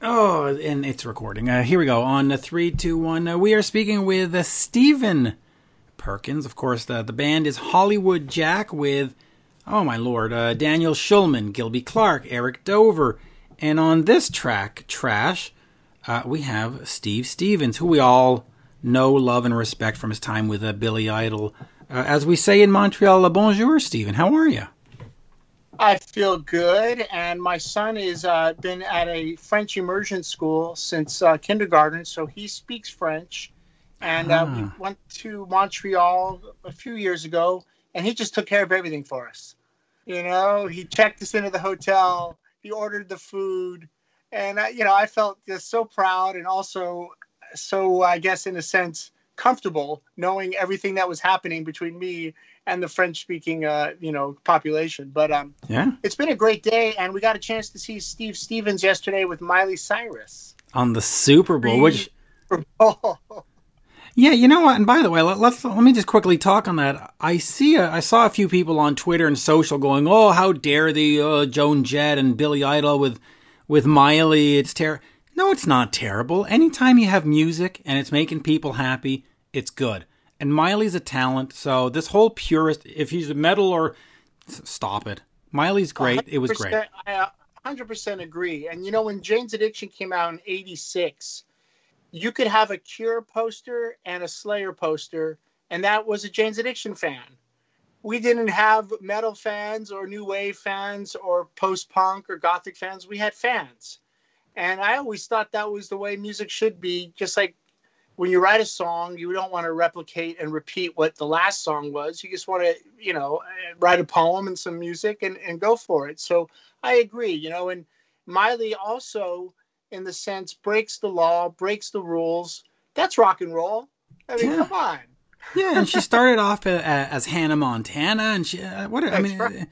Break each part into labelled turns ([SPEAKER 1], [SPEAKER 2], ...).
[SPEAKER 1] Oh, and it's recording. Uh, here we go. On three, two, one. Uh, we are speaking with uh, Stephen Perkins. Of course, the the band is Halloween Jack with, oh my lord, uh, Daniel Schulman, Gilby Clarke, Eric Dover, and on this track, Trash, uh, we have Steve Stevens, who we all know, love, and respect from his time with uh, Billy Idol. As we say in Montreal, bonjour, Stephen. How are you?
[SPEAKER 2] I feel good, and my son has uh, been at a French immersion school since uh, kindergarten, so he speaks French. And uh, we
[SPEAKER 1] Ah.
[SPEAKER 2] went to Montreal a few years ago, and he just took care of everything for us. You know, he checked us into the hotel, he ordered the food, and I, you know, I felt just so proud, and also so, I guess, in a sense, comfortable knowing everything that was happening between me and the French-speaking, uh, you know, population. But um,
[SPEAKER 1] Yeah.
[SPEAKER 2] it's been a great day, and we got a chance to see Steve Stevens yesterday with Miley Cyrus.
[SPEAKER 1] On the Super Bowl, which
[SPEAKER 2] Oh,
[SPEAKER 1] Yeah, you know what? And by the way, let, let's let me just quickly talk on that. I see, a, I saw a few people on Twitter and social going, "Oh, how dare the uh, Joan Jett and Billy Idol with with Miley? It's terrible." No, it's not terrible. Anytime you have music and it's making people happy, it's good. And Miley's a talent, so this whole purist, if he's a metal or stop it. Miley's great. It was great.
[SPEAKER 2] I uh, 100% agree. And you know, when Jane's Addiction came out in 86, you could have a Cure poster and a Slayer poster, and that was a Jane's Addiction fan. We didn't have metal fans or new wave fans or post punk or gothic fans. We had fans. And I always thought that was the way music should be, just like when you write a song, you don't want to replicate and repeat what the last song was. You just want to, you know, write a poem and some music and, and go for it. So I agree, you know, and Miley also, in the sense, breaks the law, breaks the rules. That's rock and roll. I mean,
[SPEAKER 1] Yeah.
[SPEAKER 2] come on.
[SPEAKER 1] Yeah, and she started off as Hannah Montana, and she uh, what I mean,
[SPEAKER 2] right.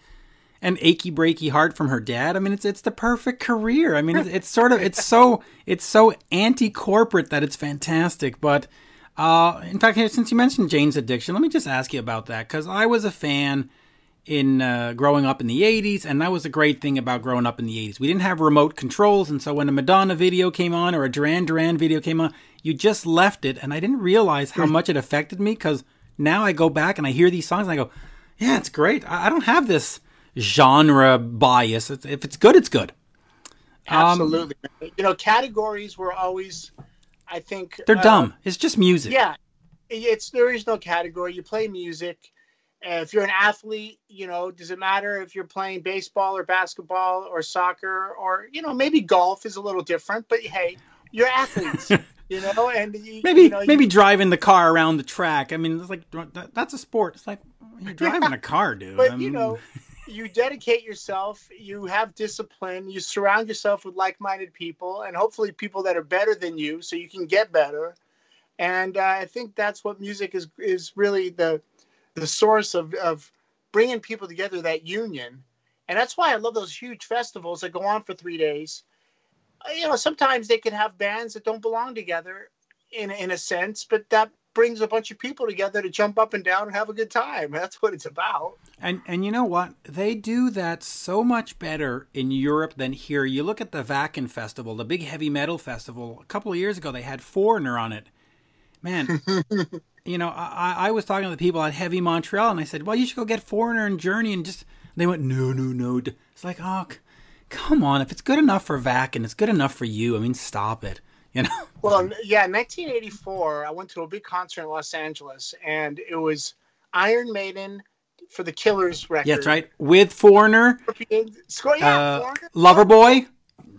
[SPEAKER 1] An achy breaky heart from her dad. I mean, it's it's the perfect career. I mean, it's, it's sort of it's so it's so anti corporate that it's fantastic. But uh, in fact, since you mentioned Jane's Addiction, let me just ask you about that because I was a fan in uh, growing up in the 80s and that was a great thing about growing up in the 80s we didn't have remote controls and so when a madonna video came on or a duran duran video came on you just left it and i didn't realize how much it affected me because now i go back and i hear these songs and i go yeah it's great i, I don't have this genre bias. If it's good it's good. Um,
[SPEAKER 2] Absolutely. you know, categories were always, I think,
[SPEAKER 1] they're
[SPEAKER 2] uh,
[SPEAKER 1] dumb. It's just music.
[SPEAKER 2] Yeah, it's there is no category. You play music. Uh, if you're an athlete, you know, does it matter if you're playing baseball or basketball or soccer or you know maybe golf is a little different, but hey, you're athletes, you know, and you,
[SPEAKER 1] maybe
[SPEAKER 2] you know, you-
[SPEAKER 1] maybe driving the car around the track. I mean it's like that's a sport. It's like you're driving a car dude.
[SPEAKER 2] But
[SPEAKER 1] I
[SPEAKER 2] you know, you dedicate yourself, you have discipline, you surround yourself with like-minded people, and hopefully people that are better than you, so you can get better. And uh, I think that's what music is is really the the source of of bringing people together, that union. And that's why I love those huge festivals that go on for three days. Uh, You know, sometimes they can have bands that don't belong together, in in a sense, but that brings a bunch of people together to jump up and down and have a good time. That's what it's about.
[SPEAKER 1] And and you know what? They do that so much better in Europe than here. You look at the Wacken Festival, the big heavy metal festival. A couple of years ago, they had Foreigner on it. Man, you know, I, I was talking to the people at Heavy Montreal, and I said, "Well, you should go get Foreigner and Journey," and just they went, "No, no, no." It's like, oh, come on! If it's good enough for Wacken, it's good enough for you. I mean, stop it. You know.
[SPEAKER 2] Well, yeah, in 1984, I went to a big concert in Los Angeles, and it was Iron Maiden for the Killers record.
[SPEAKER 1] Yeah, that's right. With Foreigner,
[SPEAKER 2] Scorpion- Scor- yeah,
[SPEAKER 1] uh,
[SPEAKER 2] Foreigner.
[SPEAKER 1] Loverboy.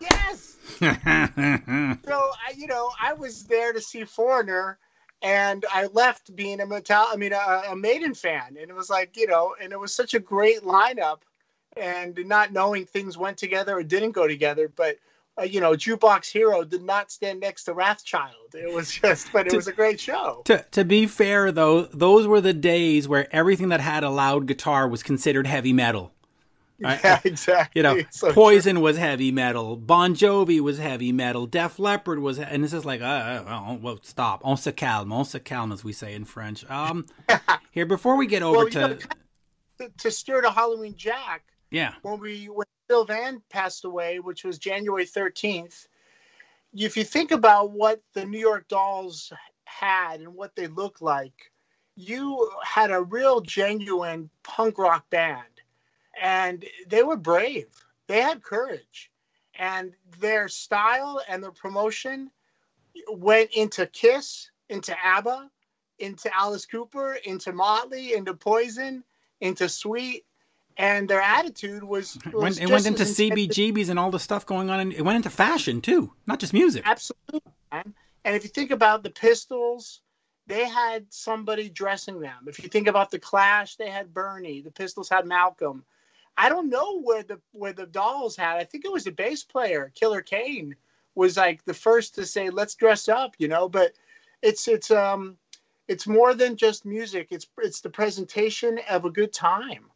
[SPEAKER 2] Yes. So I, you know, I was there to see Foreigner, and I left being a metal, I mean, a, a Maiden fan, and it was like, you know, and it was such a great lineup, and not knowing things went together or didn't go together, but. Uh, you know, Jukebox Hero did not stand next to Wrathchild. It was just, but it was a great show.
[SPEAKER 1] To, to be fair, though, those were the days where everything that had a loud guitar was considered heavy metal. I-
[SPEAKER 2] Yeah, exactly.
[SPEAKER 1] You know,
[SPEAKER 2] So
[SPEAKER 1] Poison was heavy metal, Bon Jovi was heavy metal, Def Leppard was, and it's just like, uh, uh, uh, well, stop, on se calme, on se calme, as we say in French. Um, here before we get over
[SPEAKER 2] Well,
[SPEAKER 1] to,
[SPEAKER 2] know, to, to steer to Halloween Jack,
[SPEAKER 1] yeah,
[SPEAKER 2] when we when Bill Van passed away, which was January thirteenth, if you think about what the New York Dolls had and what they looked like, you had a real genuine punk rock band, and they were brave. They had courage, and their style and their promotion went into Kiss, into ABBA, into Alice Cooper, into Motley, into Poison, into Sweet, and their attitude was, was
[SPEAKER 1] went, it went into CBGBs and all the stuff going on, and it went into fashion too, not just music.
[SPEAKER 2] Absolutely, man. And if you think about the Pistols, they had somebody dressing them. If you think about the Clash, they had Bernie. The Pistols had Malcolm. I don't know where the where the Dolls had. I think it was the bass player, Killer Kane, was like the first to say, "Let's dress up," you know. But it's it's um it's more than just music. It's it's the presentation of a good time,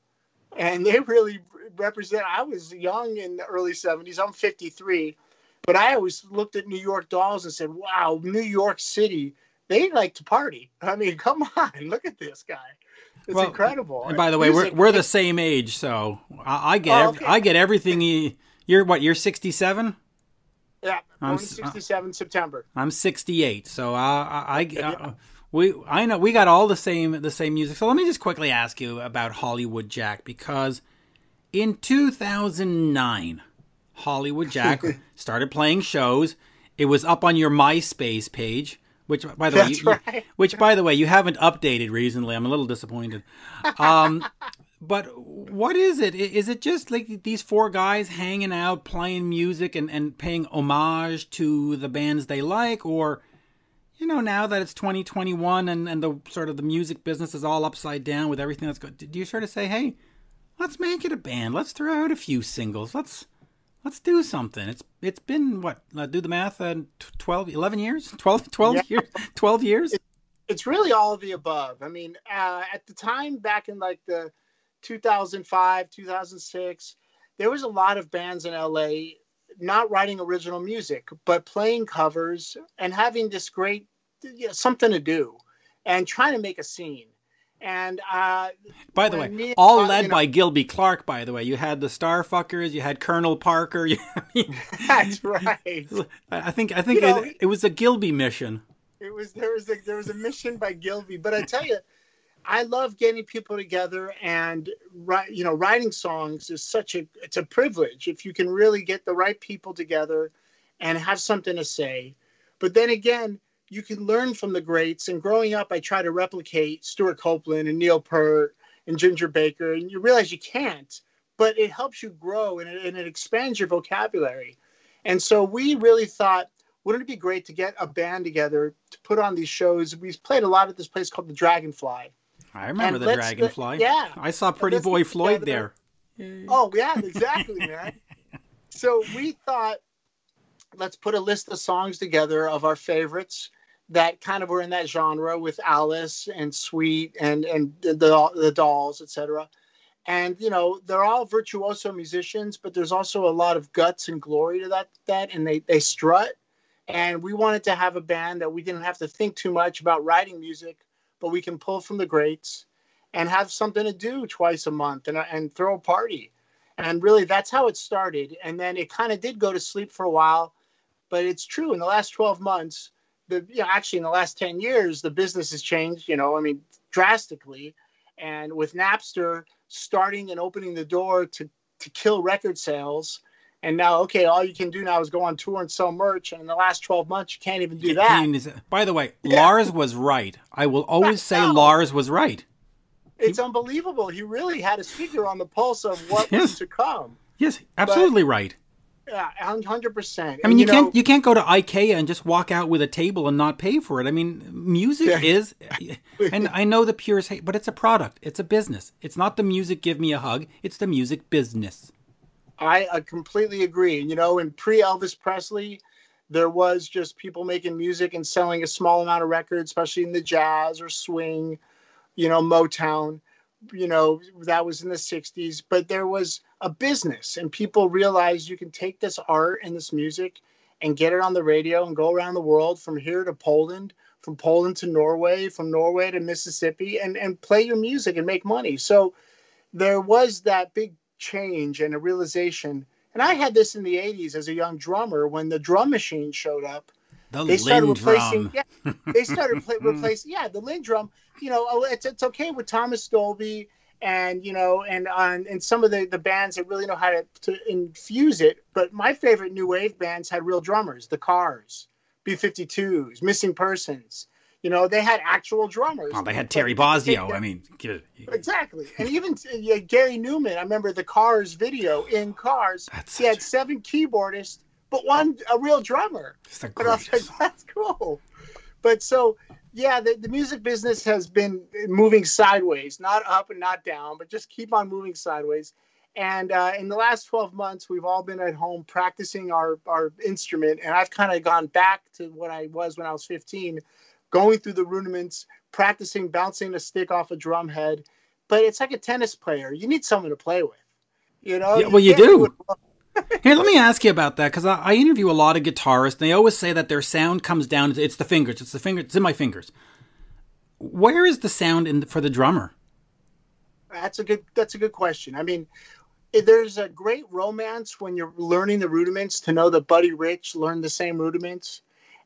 [SPEAKER 2] and they really represent. I was young in the early '70s. I'm 53, but I always looked at New York Dolls and said, "Wow, New York City." They like to party. I mean, come on, look at this guy. It's well, incredible.
[SPEAKER 1] And by the way, Music, we're we're the same age, so I, I get oh, okay. I get everything. You, you're what? You're 67.
[SPEAKER 2] Yeah, I'm 67 uh, September.
[SPEAKER 1] I'm 68, so I, I, I we I know we got all the same the same music. So let me just quickly ask you about Halloween Jack because in 2009, Halloween Jack started playing shows. It was up on your MySpace page. Which, by the That's way, you, right. which by the way, you haven't updated recently. I'm a little disappointed. Um, but what is it? Is it just like these four guys hanging out, playing music, and, and paying homage to the bands they like, or you know, now that it's 2021 and and the sort of the music business is all upside down with everything that's good, do you sort of say, hey, let's make it a band, let's throw out a few singles, let's let's do something. It's it's been what? Uh, do the math. Uh, 12, 11 years, 12, 12 yeah. years, twelve years.
[SPEAKER 2] it's really all of the above. I mean, uh, at the time back in like the 2005, 2006, there was a lot of bands in LA not writing original music, but playing covers and having this great something to do and trying to make a scene. And uh,
[SPEAKER 1] by the way, all uh, led you know, by Gilby Clarke. By the way, you had the Starfuckers, you had Colonel Parker. You,
[SPEAKER 2] I mean, that's right.
[SPEAKER 1] I think I think it, it, was a Gilby mission.
[SPEAKER 2] It was there was a, there was a mission by Gilby, but I tell you, I love getting people together and. You know, writing songs is such a it's a privilege if you can really get the right people together and have something to say. But then again, you can learn from the greats. And growing up, I try to replicate Stewart Copeland and Neil Peart and Ginger Baker, and you realize you can't, but it helps you grow and it, and it expands your vocabulary. And so we really thought, wouldn't it be great to get a band together to put on these shows? We played a lot at this place called the Dragonfly.
[SPEAKER 1] I remember and the Dragonfly. yeah, I saw Pretty Boy Floyd there.
[SPEAKER 2] Oh yeah, exactly, man. so we thought, let's put a list of songs together of our favorites that kind of were in that genre with Alice and Sweet and and the the Dolls, etc. And you know they're all virtuoso musicians, but there's also a lot of guts and glory to that that, and they they strut. And we wanted to have a band that we didn't have to think too much about writing music, but we can pull from the greats and have something to do twice a month and and throw a party. And really, that's how it started. And then it kind of did go to sleep for a while, but it's true in the last 12 months the you know, actually in the last 10 years the business has changed you know i mean drastically. And with napster starting and opening the door to to kill record sales and now okay all you can do now is go on tour and sell merch and in the last 12 months you can't even do that.
[SPEAKER 1] by the way yeah. lars was right. I will always say lars was right.
[SPEAKER 2] It's he, unbelievable. He really had a finger on the pulse of what yes. was to come.
[SPEAKER 1] Yes absolutely but, right
[SPEAKER 2] yeah, hundred percent.
[SPEAKER 1] I mean, you, you know, can't you can't go to IKEA and just walk out with a table and not pay for it. I mean, music yeah. is, and I know the purists hate, but it's a product. It's a business. It's not the music. Give me a hug. It's the music business.
[SPEAKER 2] I, I completely agree. And You know, in pre Elvis Presley, there was just people making music and selling a small amount of records, especially in the jazz or swing, you know, Motown you know that was in the 60s but there was a business and people realize you can take this art and this music and get it on the radio and go around the world from here to Poland from Poland to Norway from Norway to Mississippi and and play your music and make money so there was that big change and a realization And I had this in the 80s as a young drummer when the drum machine showed up.
[SPEAKER 1] The
[SPEAKER 2] they started replacing, yeah, they started pla replacing, yeah, the Linn drum. You know, oh, it's it's okay with Thomas Dolby and you know, and on and some of the the bands that really know how to to infuse it. But my favorite new wave bands had real drummers, the Cars, B52s, Missing Persons. You know, they had actual drummers.
[SPEAKER 1] Well, they had Terry
[SPEAKER 2] Bozzio they-
[SPEAKER 1] I mean, it.
[SPEAKER 2] Exactly, and even yeah, Gary Numan. I remember the Cars video in Cars.
[SPEAKER 1] That's
[SPEAKER 2] he had
[SPEAKER 1] such-
[SPEAKER 2] seven keyboardists, but one a real drummer.
[SPEAKER 1] It's the
[SPEAKER 2] But I was like, that's cool. But so, yeah, the, the music business has been moving sideways, not up and not down, but just keep on moving sideways. And uh, in the last 12 months, we've all been at home practicing our, our instrument. And I've kind of gone back to what I was when I was 15, going through the rudiments, practicing bouncing a stick off a drum head. But it's like a tennis player. You need someone to play with. You know?
[SPEAKER 1] Yeah, well, you
[SPEAKER 2] can't
[SPEAKER 1] do. Here, let me ask you about that because I, I interview a lot of guitarists. and They always say that their sound comes down. It's the fingers. It's the finger. It's in my fingers. Where is the sound in for the drummer?
[SPEAKER 2] That's a good. That's a good question. I mean, there's a great romance when you're learning the rudiments to know that Buddy Rich learned the same rudiments,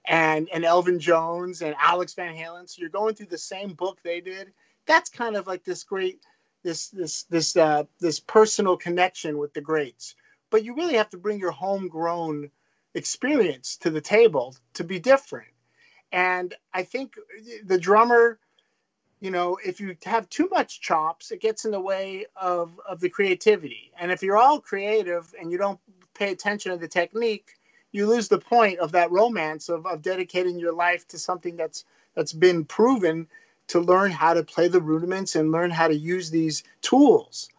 [SPEAKER 2] and and Elvin Jones and Alex Van Halen. So you're going through the same book they did. That's kind of like this great, this this this uh, this personal connection with the greats. But you really have to bring your homegrown experience to the table to be different. And I think the drummer you know, if you have too much chops, it gets in the way of, of the creativity. And if you're all creative and you don't pay attention to the technique, you lose the point of that romance of, of dedicating your life to something that's that's been proven to learn how to play the rudiments and learn how to use these tools.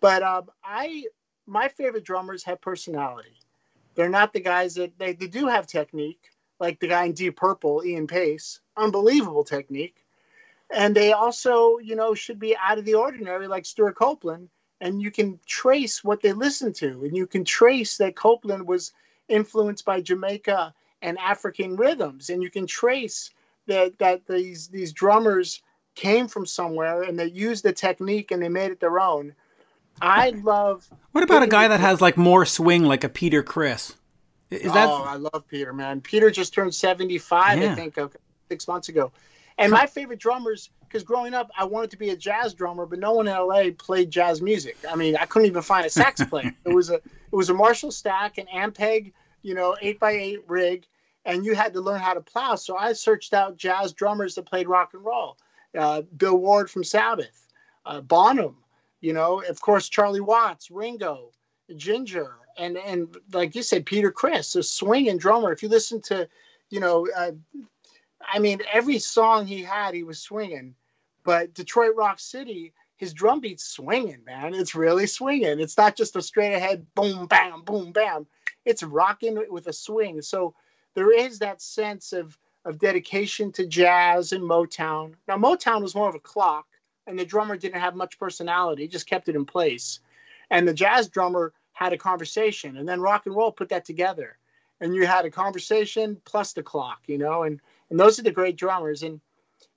[SPEAKER 2] But um, I, my favorite drummers have personality. They're not the guys that they, they do have technique, like the guy in Deep Purple, Ian Paice, unbelievable technique and they also you know should be out of the ordinary like Stewart Copeland and you can trace what they listen to and you can trace that copeland was influenced by jamaica and african rhythms and you can trace that that these these drummers came from somewhere and they used the technique and they made it their own i love
[SPEAKER 1] What about a guy that has like more swing, like a Peter Criss? Is that
[SPEAKER 2] oh, I love Peter, man. Peter just turned 75,
[SPEAKER 1] Yeah.
[SPEAKER 2] I think, uh, six months ago. And my favorite drummers, because growing up, I wanted to be a jazz drummer, but no one in LA played jazz music. I mean, I couldn't even find a sax player. it was a it was a Marshall Stack, an Ampeg, you know, eight by eight rig, and you had to learn how to plow. So I searched out jazz drummers that played rock and roll. Uh, Bill Ward from Sabbath, uh, Bonham, you know, of course Charlie Watts, Ringo, Ginger, and and like you said, Peter Criss, a swinging drummer. If you listen to, you know, uh, I mean, every song he had, he was swinging. But Detroit Rock City, his drum beat's swinging, man. It's really swinging. It's not just a straight ahead boom, bam, boom, bam. It's rocking with a swing. So there is that sense of of dedication to jazz and Motown. Now Motown was more of a clock, and the drummer didn't have much personality; he just kept it in place. And the jazz drummer had a conversation, and then rock and roll put that together, and you had a conversation plus the clock, you know, and and those are the great drummers. And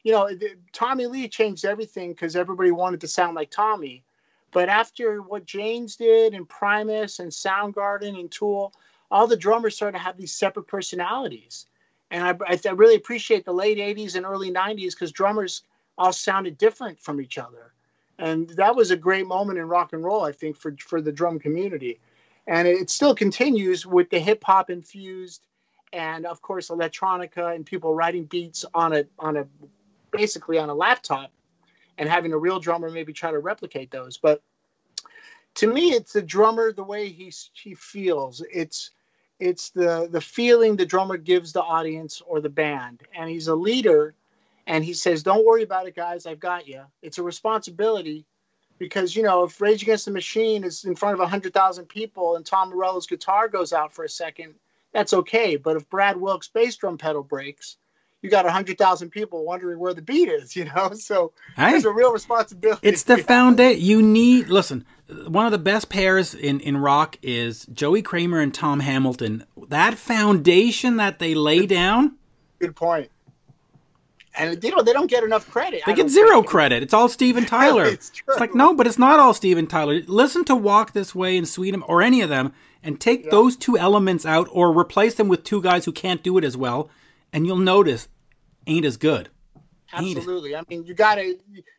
[SPEAKER 2] you know, Tommy Lee changed everything because everybody wanted to sound like Tommy. But after what Jane's did, and Primus, and Soundgarden, and Tool, all the drummers started to have these separate personalities. And I, I really appreciate the late 80s and early 90s because drummers all sounded different from each other. And that was a great moment in rock and roll, I think, for, for the drum community. And it still continues with the hip hop infused and, of course, electronica and people writing beats on a, on a basically on a laptop and having a real drummer maybe try to replicate those. But to me, it's the drummer the way he he feels. It's it's the the feeling the drummer gives the audience or the band, and he's a leader, and he says, "Don't worry about it, guys. I've got you." It's a responsibility. Because you know, if Rage Against the Machine is in front of hundred thousand people and Tom Morello's guitar goes out for a second, that's okay. But if Brad Wilk's bass drum pedal breaks, you got hundred thousand people wondering where the beat is. You know, so there's a real responsibility.
[SPEAKER 1] It's the foundation. You need listen. One of the best pairs in in rock is Joey Kramer and Tom Hamilton. That foundation that they lay down.
[SPEAKER 2] Good point. And you know they don't get enough credit.
[SPEAKER 1] They get zero credit. It's all Steven Tyler. it's, it's, like no, but it's not all Steven Tyler. Listen to Walk This Way and Sweet or any of them, and take yeah. those two elements out, or replace them with two guys who can't do it as well, and you'll notice ain't as good.
[SPEAKER 2] Absolutely. I mean, you got to,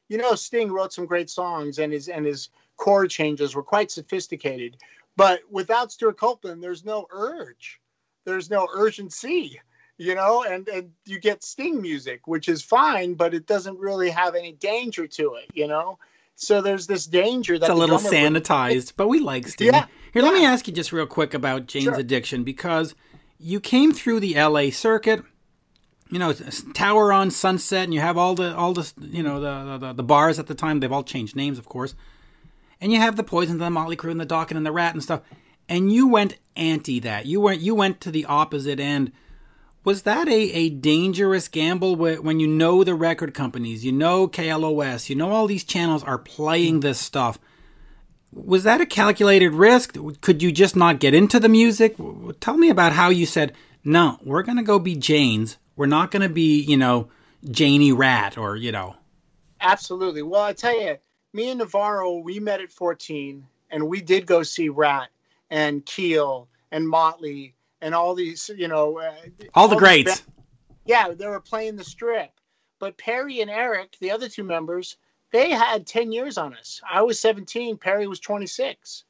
[SPEAKER 2] you know, Sting wrote some great songs, and his and his chord changes were quite sophisticated. But without Stewart Copeland, there's no urge, there's no urgency you know, and, and you get Sting music, which is fine, but it doesn't really have any danger to it, you know? So there's this danger that
[SPEAKER 1] it's a little sanitized, would... but we like Sting. Yeah, Here, yeah. let me ask you just real quick about Jane's sure. Addiction because you came through the LA circuit, you know, Tower on Sunset, and you have all the all the you know the, the the bars at the time. They've all changed names, of course, and you have the Poison, and the Motley Crue and the Dokken, and the Ratt and stuff. And you went anti that. You went you went to the opposite end was that a, a dangerous gamble when you know the record companies, you know KLOS, you know all these channels are playing this stuff? Was that a calculated risk? Could you just not get into the music? Tell me about how you said, no, we're going to go be Jane's. We're not going to be, you know, Janie Ratt or, you know.
[SPEAKER 2] Absolutely. Well, I tell you, me and Navarro, we met at 14 and we did go see Ratt and Keel and Motley and all these, you know, uh,
[SPEAKER 1] all, all the greats.
[SPEAKER 2] yeah, they were playing the strip. But Perry and Eric, the other two members, they had 10 years on us. I was 17, Perry was 26.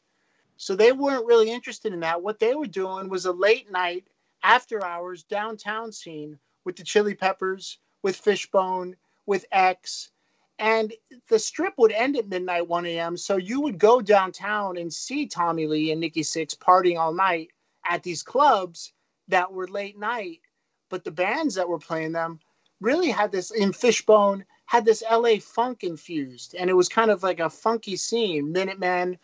[SPEAKER 2] So they weren't really interested in that. What they were doing was a late night, after hours downtown scene with the Chili Peppers, with Fishbone, with X. And the strip would end at midnight, 1 a.m. So you would go downtown and see Tommy Lee and Nikki Sixx partying all night at these clubs that were late night, but the bands that were playing them really had this in Fishbone had this LA funk infused, and it was kind of like a funky scene. Minutemen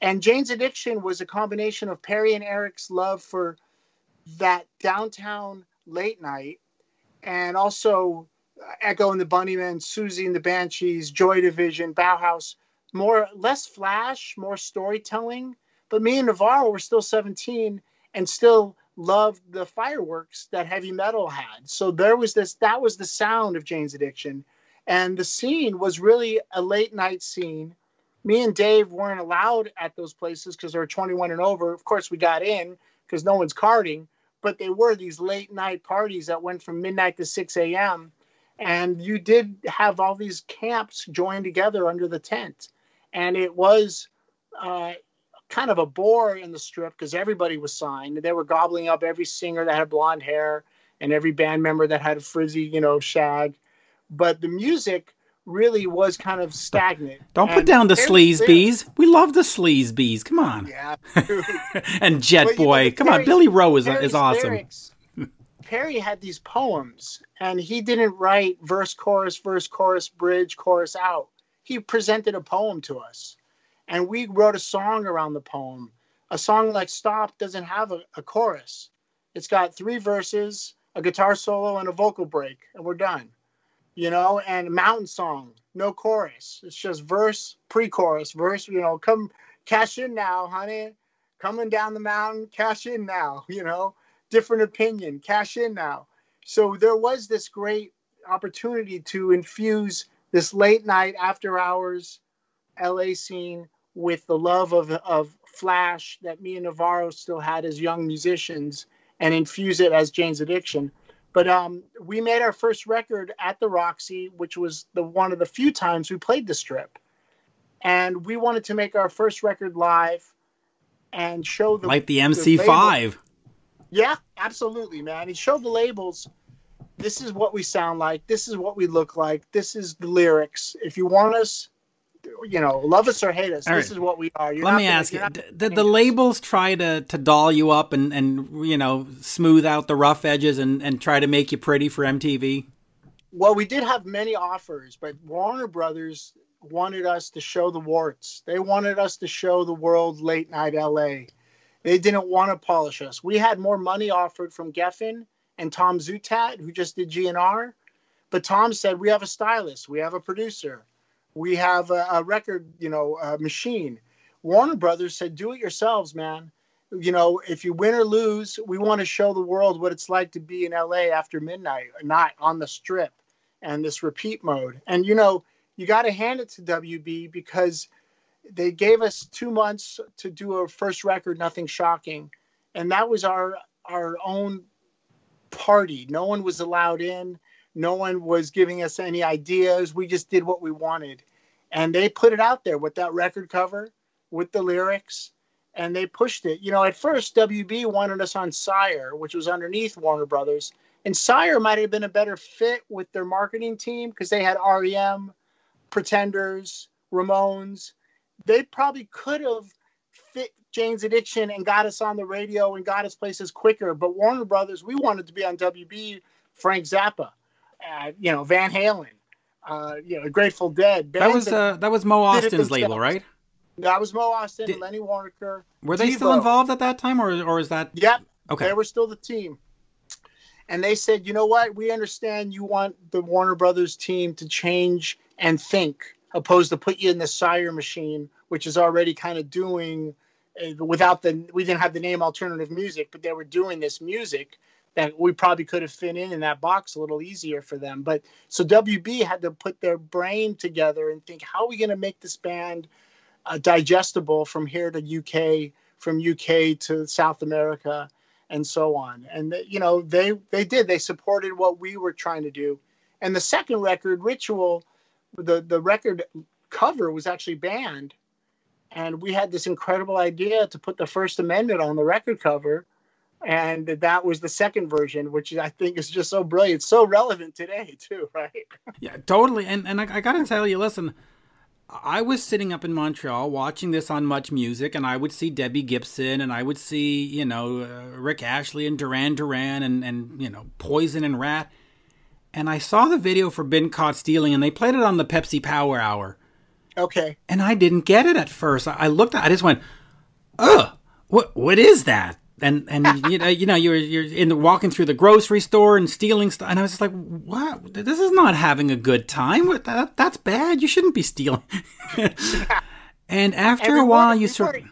[SPEAKER 2] and Jane's Addiction was a combination of Perry and Eric's love for that downtown late night, and also Echo and the Bunnymen, Siouxsie and the Banshees, Joy Division, Bauhaus. More less flash, more storytelling. But me and Navarro were still 17 and still loved the fireworks that heavy metal had. So there was this that was the sound of Jane's Addiction. And the scene was really a late night scene. Me and Dave weren't allowed at those places because they were 21 and over. Of course, we got in because no one's carding, but they were these late night parties that went from midnight to 6 a.m. And you did have all these camps joined together under the tent. And it was uh, kind of a bore in the strip because everybody was signed. They were gobbling up every singer that had blonde hair and every band member that had a frizzy, you know, shag. But the music really was kind of stagnant.
[SPEAKER 1] Don't put down the Sleeze Beez. We love the Sleeze Beez. Come on.
[SPEAKER 2] Yeah.
[SPEAKER 1] and Jet Boy. You know, Come Perry, on. Billy Rowe is, is awesome. Lyrics,
[SPEAKER 2] Perry had these poems and he didn't write verse, chorus, verse, chorus, bridge, chorus out. He presented a poem to us and we wrote a song around the poem. A song like Stop doesn't have a, a chorus. It's got three verses, a guitar solo, and a vocal break, and we're done. You know, and Mountain Song, no chorus. It's just verse, pre-chorus, verse. You know, come cash in now, honey. Coming down the mountain, cash in now. You know, different opinion, cash in now. So there was this great opportunity to infuse this late night after hours LA scene with the love of, of Flash that me and Navarro still had as young musicians and infuse it as Jane's Addiction. But um, we made our first record at the Roxy, which was the one of the few times we played the strip. And we wanted to make our first record live and show the
[SPEAKER 1] like the MC5.
[SPEAKER 2] The yeah, absolutely, man. And show the labels. This is what we sound like. This is what we look like. This is the lyrics. If you want us, you know, love us or hate us. All this right. is what we are.
[SPEAKER 1] You're Let me gonna, ask you: Did the labels try to to doll you up and and you know smooth out the rough edges and and try to make you pretty for MTV?
[SPEAKER 2] Well, we did have many offers, but Warner Brothers wanted us to show the warts. They wanted us to show the world late night LA. They didn't want to polish us. We had more money offered from Geffen and Tom Zutaut, who just did GNR. But Tom said, We have a stylist, we have a producer we have a, a record, you know, machine. Warner Brothers said, "Do it yourselves, man. You know, if you win or lose, we want to show the world what it's like to be in LA after midnight, not on the strip." and this repeat mode. And you know, you got to hand it to WB because they gave us two months to do a first record, nothing shocking, and that was our our own party. No one was allowed in. No one was giving us any ideas. We just did what we wanted, and they put it out there with that record cover, with the lyrics, and they pushed it. You know, at first WB wanted us on Sire, which was underneath Warner Brothers, and Sire might have been a better fit with their marketing team because they had REM, Pretenders, Ramones. They probably could have fit Jane's Addiction and got us on the radio and got us places quicker. But Warner Brothers, we wanted to be on WB, Frank Zappa, uh, you know, Van Halen, uh, you know, Grateful Dead.
[SPEAKER 1] That was uh, that was Mo Ostin's label, right?
[SPEAKER 2] That was Mo Ostin, Did, Lenny Waronker.
[SPEAKER 1] Were they Devo. still involved at that time, or or is that?
[SPEAKER 2] Yep. Okay. They were still the team. And they said, you know what? We understand you want the Warner Brothers team to change and think, opposed to put you in the sire machine, which is already kind of doing uh, without the we didn't have the name alternative music, but they were doing this music that we probably could have fit in in that box a little easier for them. But so WB had to put their brain together and think, how are we going to make this band uh, digestible from here to UK, from UK to South America, and so on. And you know, they they did. They supported what we were trying to do. And the second record, Ritual, the the record cover was actually banned, and we had this incredible idea to put the First Amendment on the record cover. And that was the second version, which I think is just so brilliant, so relevant today too, right?
[SPEAKER 1] Yeah, totally. And and I, I got to tell you, listen, I was sitting up in Montreal watching this on Much Music, and I would see Debbie Gibson, and I would see, you know, uh, Rick Astley and Duran Duran, and, and, you know, Poison and Ratt And I saw the video for Been Caught Stealing, and they played it on the Pepsi Power Hour.
[SPEAKER 2] Okay.
[SPEAKER 1] And I didn't get it at first. I looked at I just went, ugh, what, what is that? And and you know you know you're you're in the, walking through the grocery store and stealing stuff and I was just like what? This is not having a good time. That, that's bad. You shouldn't be stealing. And after and a while you sort of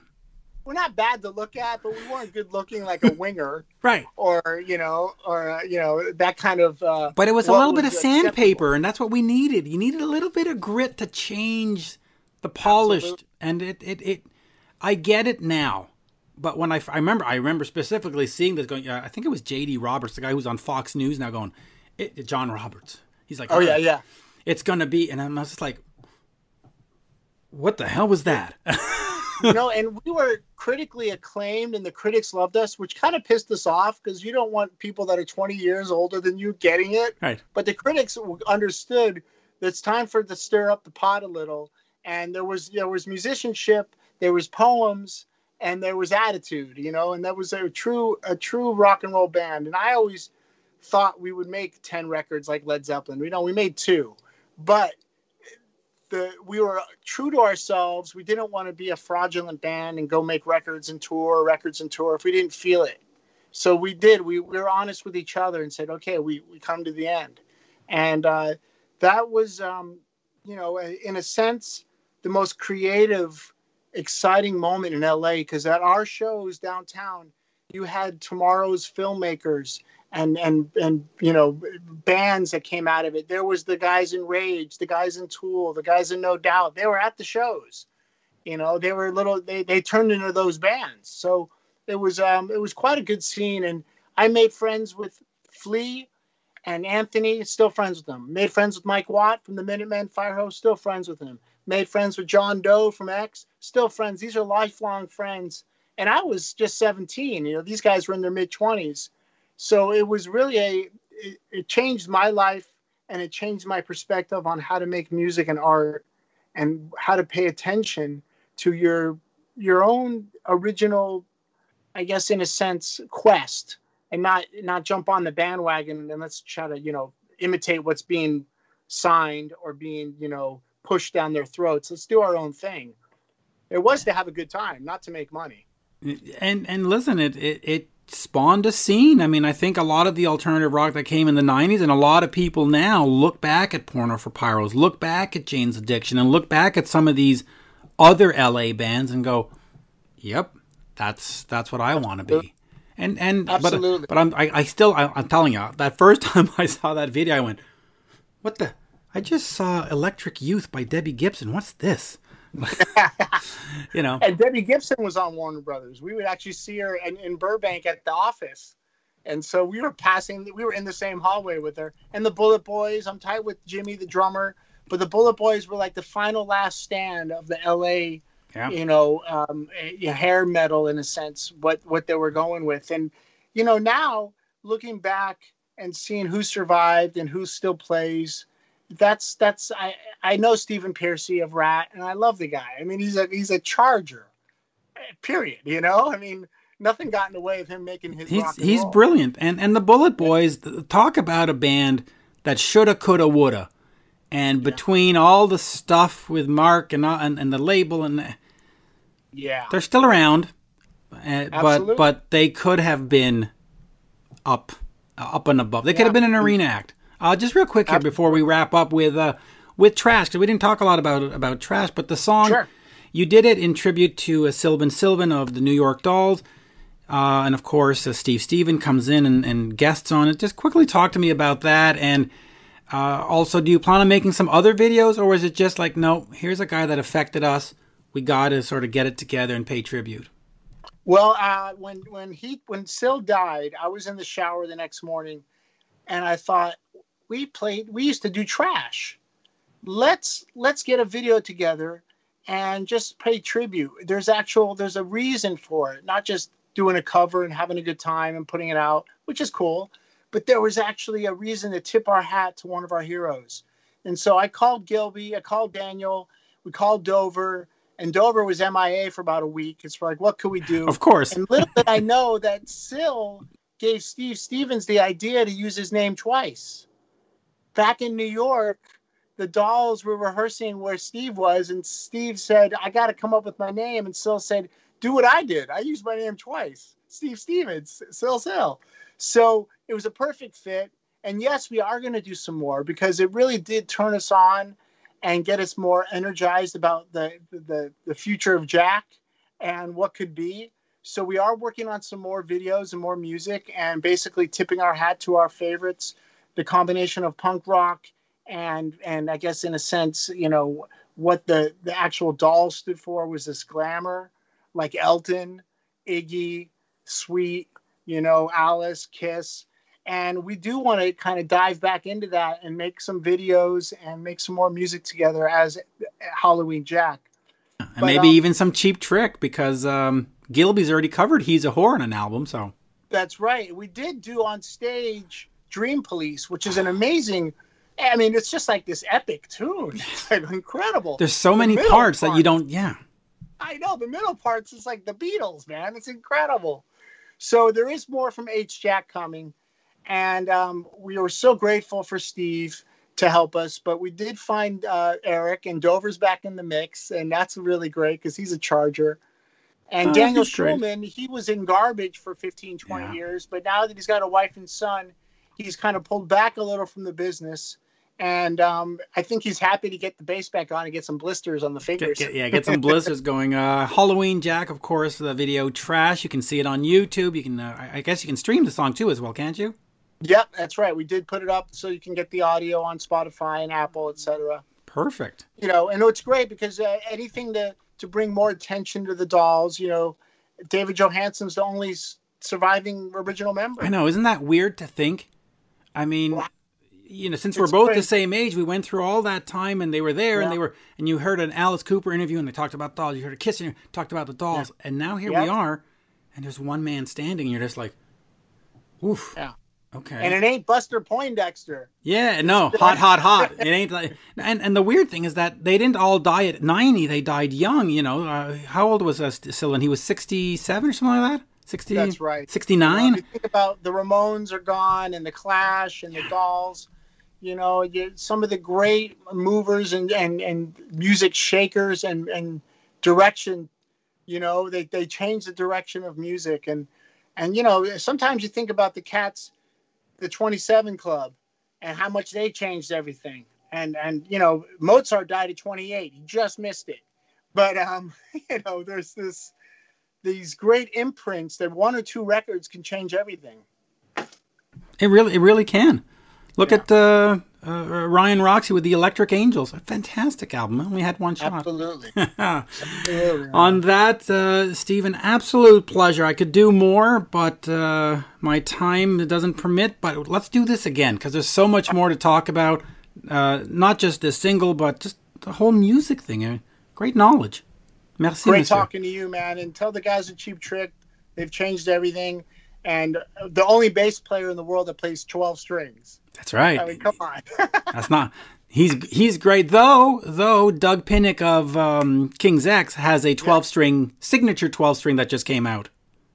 [SPEAKER 2] we're not bad to look at but we weren't good looking like a winger.
[SPEAKER 1] Right.
[SPEAKER 2] Or you know or uh, you know that kind of uh,
[SPEAKER 1] but it was a little bit of sandpaper and that's what we needed. You needed a little bit of grit to change the polished. Absolutely. and it, it it I get it now but when I, I remember, I remember specifically seeing this going. Uh, I think it was J.D. Roberts, the guy who's on Fox News now, going, it, it, John Roberts. He's like,
[SPEAKER 2] oh, yeah, yeah,
[SPEAKER 1] it's gonna be, and I'm just like, what the hell was that?
[SPEAKER 2] you know, and we were critically acclaimed, and the critics loved us, which kind of pissed us off because you don't want people that are 20 years older than you getting it.
[SPEAKER 1] Right.
[SPEAKER 2] But the critics understood that it's time for to stir up the pot a little, and there was there was musicianship, there was poems and there was attitude, you know, and that was a true a true rock and roll band. And I always thought we would make 10 records like Led Zeppelin. We know we made two. But the we were true to ourselves. We didn't want to be a fraudulent band and go make records and tour, records and tour if we didn't feel it. So we did. We, we were honest with each other and said, okay, we, we come to the end. And uh, that was, um, you know, in a sense, the most creative exciting moment in LA because at our shows downtown, you had tomorrow's filmmakers and and and you know bands that came out of it. There was the guys in Rage, the guys in Tool, the guys in No Doubt. They were at the shows. You know, they were little. They they turned into those bands. So it was um it was quite a good scene, and I made friends with Flea and Anthony. Still friends with them. Made friends with Mike Watt from the Minutemen Firehose. Still friends with him made friends with John Doe from X, still friends. These are lifelong friends. And I was just 17. You know, these guys were in their mid 20s. So it was really a, it, it, changed my life and it changed my perspective on how to make music and art and how to pay attention to your your own original i guess in a sense quest and not not jump on the bandwagon and let's try to you know imitate what's being signed or being you know pushed down their throats. Let's do our own thing. It was to have a good time, not to make money.
[SPEAKER 1] And and listen, it it, it spawned a scene. I mean, I think a lot of the alternative rock that came in the 90s and a lot of people now look back at Porno for Pyros, look back at Jane's Addiction and look back at some of these other LA bands and go, "Yep, that's that's what I want to be." And and
[SPEAKER 2] Absolutely.
[SPEAKER 1] but but I'm I, I still I, I'm telling you that first time I saw that video I went, What the? I just saw Electric Youth by Debbie Gibson. What's this? you know.
[SPEAKER 2] And Debbie Gibson was on Warner Brothers. We would actually see her in, in Burbank at the office. And so we were passing, we were in the same hallway with her. And the Bullet Boys, I'm tight with Jimmy, the drummer, but the Bullet Boys were like the final last stand of the LA,
[SPEAKER 1] Yeah.
[SPEAKER 2] you know, um, eh, hair metal in a sense, what, what they were going with. And, you know, now looking back and seeing who survived and who still plays, that's that's I I know Stephen Pearcy of Ratt and I love the guy. I mean he's a he's a charger. Period. You know? I mean nothing got in the way of him making his
[SPEAKER 1] He's he's
[SPEAKER 2] roll.
[SPEAKER 1] brilliant, and and the Bullet Boys talk about a band that shoulda, coulda, woulda, and between all the stuff with Mark and uh, and, and the label, and the-
[SPEAKER 2] Yeah.
[SPEAKER 1] they're still around, uh, but but they could have been up up and above. They could have been an arena act. Uh, just real quick here before we wrap up with uh, with trash because we didn't talk a lot about about trash, but the song
[SPEAKER 2] Sure.
[SPEAKER 1] you did it in tribute to uh, Sylvain Sylvain of the New York Dolls. Uh, and of course, uh, Steve Steven comes in and, and guests on it. Just quickly talk to me about that. And uh, also, do you plan on making some other videos, or is it just like, no, here's a guy that affected us. We got to sort of get it together and pay tribute.
[SPEAKER 2] Well, uh, when when he when Syl died, I was in the shower the next morning, and I thought we played. We used to do trash. Let's let's get a video together and just pay tribute. There's actual there's a reason for it, not just doing a cover and having a good time and putting it out, which is cool. But there was actually a reason to tip our hat to one of our heroes. And so I called Gilby, I called Daniel, we called Dover, and Dover was MIA for about a week. It's like, what could we do?
[SPEAKER 1] Of course.
[SPEAKER 2] And little did I know that Syl gave Steve Stevens the idea to use his name twice. Back in New York, the dolls were rehearsing where Steve was, and Steve said, I got to come up with my name. And Syl said, Do what I did. I used my name twice Steve Stevens, Syl Syl. So it was a perfect fit. And yes, we are going to do some more because it really did turn us on and get us more energized about the, the, the future of Jack and what could be. So we are working on some more videos and more music and basically tipping our hat to our favorites, the combination of punk rock and and I guess in a sense, you know, what the the actual doll stood for was this glamour, like Elton, Iggy, Sweet, you know, Alice, Kiss. And we do want to kind of dive back into that and make some videos and make some more music together as Halloween Jack.
[SPEAKER 1] and
[SPEAKER 2] but,
[SPEAKER 1] maybe
[SPEAKER 2] um,
[SPEAKER 1] even some cheap trick because um, Gilby's already covered He's a Whore on an album. So
[SPEAKER 2] That's right. We did do on stage Dream Police, which is an amazing. I mean, it's just like this epic tune. It's like incredible.
[SPEAKER 1] there's so
[SPEAKER 2] The
[SPEAKER 1] many parts that you don't, yeah.
[SPEAKER 2] I know the middle parts is like the Beatles, man. It's incredible. So there is more from H. Jack coming, and um, we were so grateful for Steve to help us. But we did find uh, Eric, and Dover's back in the mix, and that's really great because he's a Charger. And
[SPEAKER 1] Oh,
[SPEAKER 2] Daniel. Schulman, he was in garbage for 15, 20
[SPEAKER 1] Yeah.
[SPEAKER 2] years, but now that he's got a wife and son, he's kind of pulled back a little from the business. And um, I think he's happy to get the bass back on and get some blisters on the fingers.
[SPEAKER 1] get- yeah, get some blisters going. Uh, Halloween Jack, of course, the video Trash. You can see it on YouTube. You can, uh, I- I guess, you can stream the song too as well, can't you?
[SPEAKER 2] Yep, that's right. We did put it up so you can get the audio on Spotify and Apple, etc.
[SPEAKER 1] Perfect.
[SPEAKER 2] You know, and it's great because uh, anything to to bring more attention to the dolls. You know, David Johansen's the only surviving original member.
[SPEAKER 1] I know, isn't that weird to think? I mean, you know, since we're
[SPEAKER 2] It's
[SPEAKER 1] both the same age, we went through all that time, and they were there, and they were, and you heard an Alice Cooper interview, and they talked about dolls. You heard a Kiss interview, talked about the dolls, and now here we are, and there's one man standing, and you're just like, oof.
[SPEAKER 2] Yeah.
[SPEAKER 1] Okay.
[SPEAKER 2] And it ain't Buster Poindexter.
[SPEAKER 1] Yeah, no, hot, hot, hot. It ain't like, and and the weird thing is that they didn't all die at ninety. They died young. You know, uh, how old was uh, Sylvain? He was sixty-seven or something like that. Sixty.
[SPEAKER 2] That's right. You know, think about the Ramones are gone and the Clash and the Dolls. You know, you, some of the great movers and, and, and music shakers and, and direction. You know, they, they changed the direction of music and and you know sometimes you think about the Cats, the Twenty Seven Club, and how much they changed everything. And and you know Mozart died at 28. He just missed it. But um, you know, there's this these great imprints that one or two records can change everything.
[SPEAKER 1] It really, it really can. Look
[SPEAKER 2] Yeah.
[SPEAKER 1] at uh, uh, Ryan Roxie with the Electric Angels. A fantastic album. Only had one shot.
[SPEAKER 2] Absolutely. Absolutely.
[SPEAKER 1] On that, uh, Stephen, absolute pleasure. I could do more, but uh, my time doesn't permit. But let's do this again because there's so much more to talk about. Uh, not just this single, but just the whole music thing. Uh, great knowledge. Merci,
[SPEAKER 2] Great
[SPEAKER 1] monsieur.
[SPEAKER 2] talking to you, man. And tell the guys at Cheap Trick they've changed everything. And the only bass player in the world that plays 12 strings.
[SPEAKER 1] That's right.
[SPEAKER 2] I mean, come on.
[SPEAKER 1] That's not. He's he's great though. Though Doug Pinnick of um, King's X has a 12 string signature 12 string that just came out.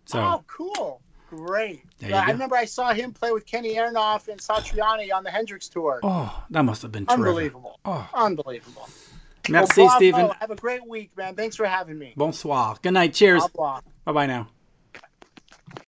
[SPEAKER 1] So
[SPEAKER 2] oh, cool. Great. Yeah, I remember I saw him play with Kenny Aronoff and Satriani on the Hendrix tour.
[SPEAKER 1] oh, that must have been terrific.
[SPEAKER 2] Unbelievable.
[SPEAKER 1] Oh.
[SPEAKER 2] Unbelievable.
[SPEAKER 1] Merci,
[SPEAKER 2] well,
[SPEAKER 1] Stephen.
[SPEAKER 2] Have a great week, man. Thanks for having me.
[SPEAKER 1] Bonsoir. Good night. Cheers. Bye bye now.